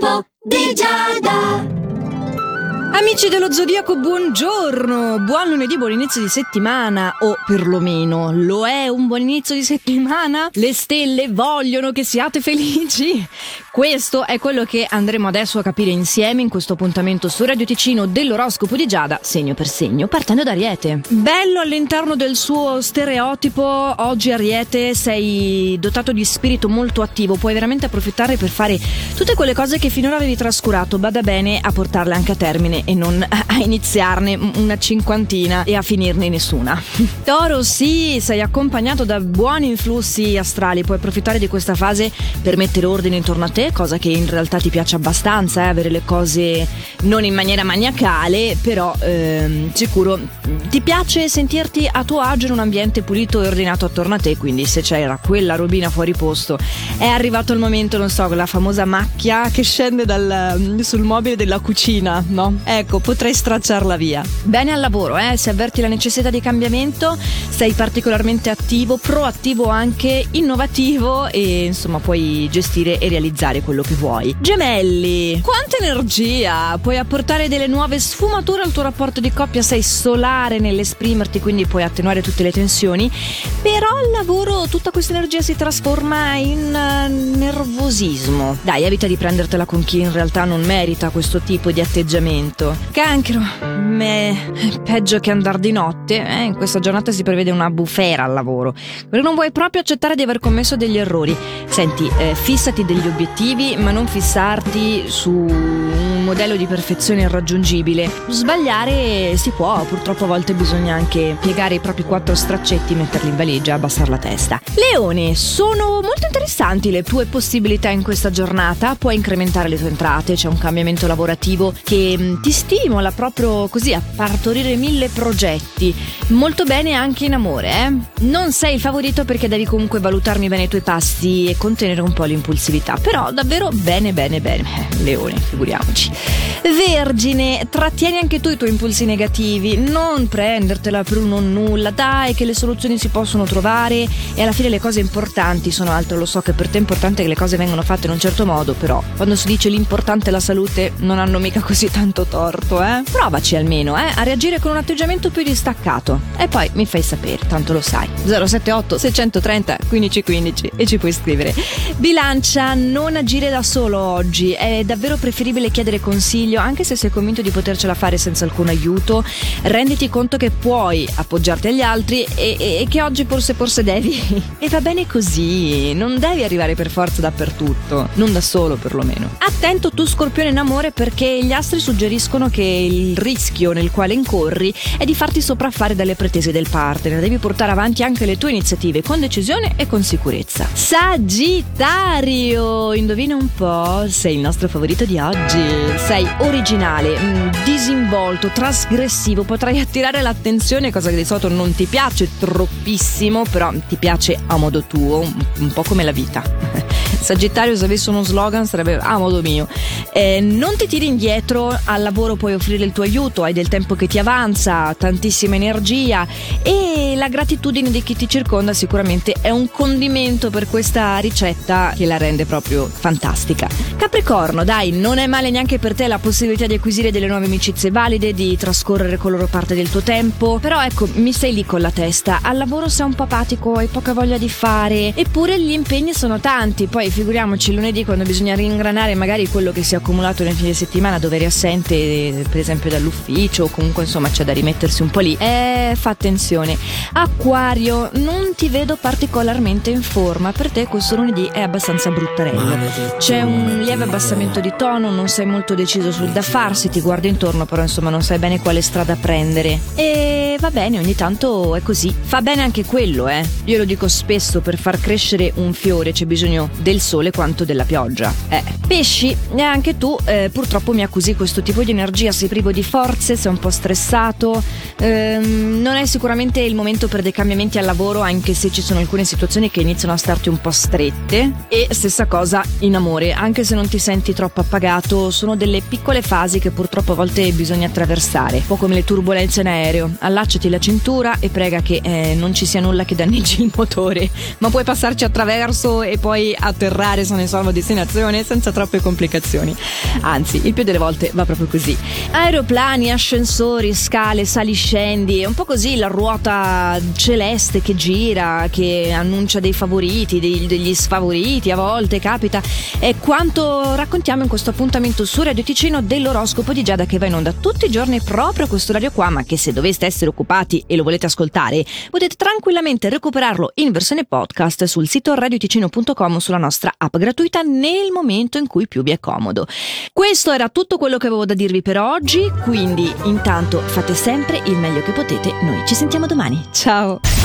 l'oroscopo di Giada. Amici dello Zodiaco, buongiorno! Buon lunedì, buon inizio di settimana, o perlomeno lo è un buon inizio di settimana? Le stelle vogliono che siate felici? Questo è quello che andremo adesso a capire insieme in questo appuntamento su Radio Ticino dell'oroscopo di Giada, segno per segno, partendo da Ariete. Bello all'interno del suo stereotipo, oggi Ariete sei dotato di spirito molto attivo, puoi veramente approfittare per fare tutte quelle cose che finora avevi trascurato, bada bene a portarle anche a termine e non a iniziarne una cinquantina e a finirne nessuna. Toro, sì, sei accompagnato da buoni influssi astrali, puoi approfittare di questa fase per mettere ordine intorno a te, cosa che in realtà ti piace abbastanza, eh, avere le cose non in maniera maniacale, però ehm, sicuro ti piace sentirti a tuo agio in un ambiente pulito e ordinato attorno a te, quindi se c'era quella robina fuori posto, è arrivato il momento, non so, la famosa macchia che scende dal, sul mobile della cucina, no? Ecco, potrei stracciarla via. Bene al lavoro, eh? se avverti la necessità di cambiamento, sei particolarmente attivo, proattivo anche, innovativo e insomma puoi gestire e realizzare quello che vuoi. Gemelli, quanta energia! Puoi apportare delle nuove sfumature al tuo rapporto di coppia, sei solare nell'esprimerti, quindi puoi attenuare tutte le tensioni, però al lavoro tutta questa energia si trasforma in uh, nervosismo. Dai, evita di prendertela con chi in realtà non merita questo tipo di atteggiamento Cancro, me peggio che andare di notte eh? In questa giornata si prevede una bufera al lavoro Perché non vuoi proprio accettare di aver commesso degli errori Senti, eh, fissati degli obiettivi ma non fissarti su modello di perfezione irraggiungibile Sbagliare si può, purtroppo a volte bisogna anche piegare i propri quattro straccetti, metterli in valigia, abbassare la testa Leone, sono molto interessanti le tue possibilità in questa giornata Puoi incrementare le tue entrate, c'è un cambiamento lavorativo che mm, ti ti stimola proprio così a partorire mille progetti. Molto bene anche in amore, eh? Non sei il favorito perché devi comunque valutarmi bene i tuoi passi e contenere un po' l'impulsività, però davvero bene bene bene. Eh, leone, figuriamoci. Vergine, trattieni anche tu i tuoi impulsi negativi, non prendertela per un non nulla, dai che le soluzioni si possono trovare e alla fine le cose importanti sono altre, lo so che per te è importante che le cose vengano fatte in un certo modo, però quando si dice l'importante è la salute non hanno mica così tanto torto eh? Provaci almeno, eh, a reagire con un atteggiamento più distaccato. E poi mi fai sapere, tanto lo sai. 078 630 1515 e ci puoi scrivere. Bilancia, non agire da solo oggi. È davvero preferibile chiedere consiglio, anche se sei convinto di potercela fare senza alcun aiuto. Renditi conto che puoi appoggiarti agli altri e, e, e che oggi forse forse devi. e va bene così, non devi arrivare per forza dappertutto, non da solo perlomeno. Attento tu scorpione in amore perché gli astri suggeriscono che il rischio nel quale incorri è di farti sopraffare dalle pretese del partner. Devi portare avanti anche le tue iniziative con decisione e con sicurezza. Sagittario, indovina un po', sei il nostro favorito di oggi. Sei originale, mm, disinvolto, trasgressivo, potrai attirare l'attenzione, cosa che di solito non ti piace troppissimo, però ti piace a modo tuo, un po' come la vita. Sagittario, se avesse uno slogan, sarebbe a modo mio. Eh, non ti tiri indietro al lavoro, puoi offrire il tuo aiuto, hai del tempo che ti avanza, tantissima energia e la gratitudine di chi ti circonda sicuramente è un condimento per questa ricetta che la rende proprio fantastica. Capricorno, dai, non è male neanche per te la possibilità di acquisire delle nuove amicizie valide, di trascorrere con loro parte del tuo tempo, però ecco, mi stai lì con la testa, al lavoro sei un po' apatico, hai poca voglia di fare, eppure gli impegni sono tanti, poi figuriamoci lunedì quando bisogna ringranare magari quello che si è accumulato nel fine settimana dove eri assente per esempio dall'ufficio o comunque insomma c'è da rimettersi un po' lì. Eh, fa attenzione. Acquario non ti vedo particolarmente in forma. Per te questo lunedì è abbastanza bruttarello. C'è un lieve abbassamento di tono non sei molto deciso sul da farsi ti guardi intorno però insomma non sai bene quale strada prendere. E va bene ogni tanto è così. Fa bene anche quello eh. Io lo dico spesso per far crescere un fiore c'è bisogno del del sole quanto della pioggia. Eh. Pesci, e anche tu eh, purtroppo mi accusi questo tipo di energia, sei privo di forze, sei un po' stressato, ehm, non è sicuramente il momento per dei cambiamenti al lavoro anche se ci sono alcune situazioni che iniziano a starti un po' strette e stessa cosa in amore, anche se non ti senti troppo appagato, sono delle piccole fasi che purtroppo a volte bisogna attraversare, un po' come le turbulenze in aereo, allacciati la cintura e prega che eh, non ci sia nulla che danneggi il motore, ma puoi passarci attraverso e poi atterrare atterrare su nessuna nuova destinazione senza troppe complicazioni. Anzi, il più delle volte va proprio così. Aeroplani, ascensori, scale, saliscendi, è un po' così la ruota celeste che gira, che annuncia dei favoriti, dei, degli sfavoriti, a volte capita. È quanto raccontiamo in questo appuntamento su Radio Ticino dell'oroscopo di Giada che va in onda tutti i giorni proprio questo radio qua, ma che se doveste essere occupati e lo volete ascoltare, potete tranquillamente recuperarlo in versione podcast sul sito radioticino.com sulla nostra app gratuita nel momento in cui più vi è comodo. Questo era tutto quello che avevo da dirvi per oggi, quindi intanto fate sempre il meglio che potete, noi ci sentiamo domani. Ciao!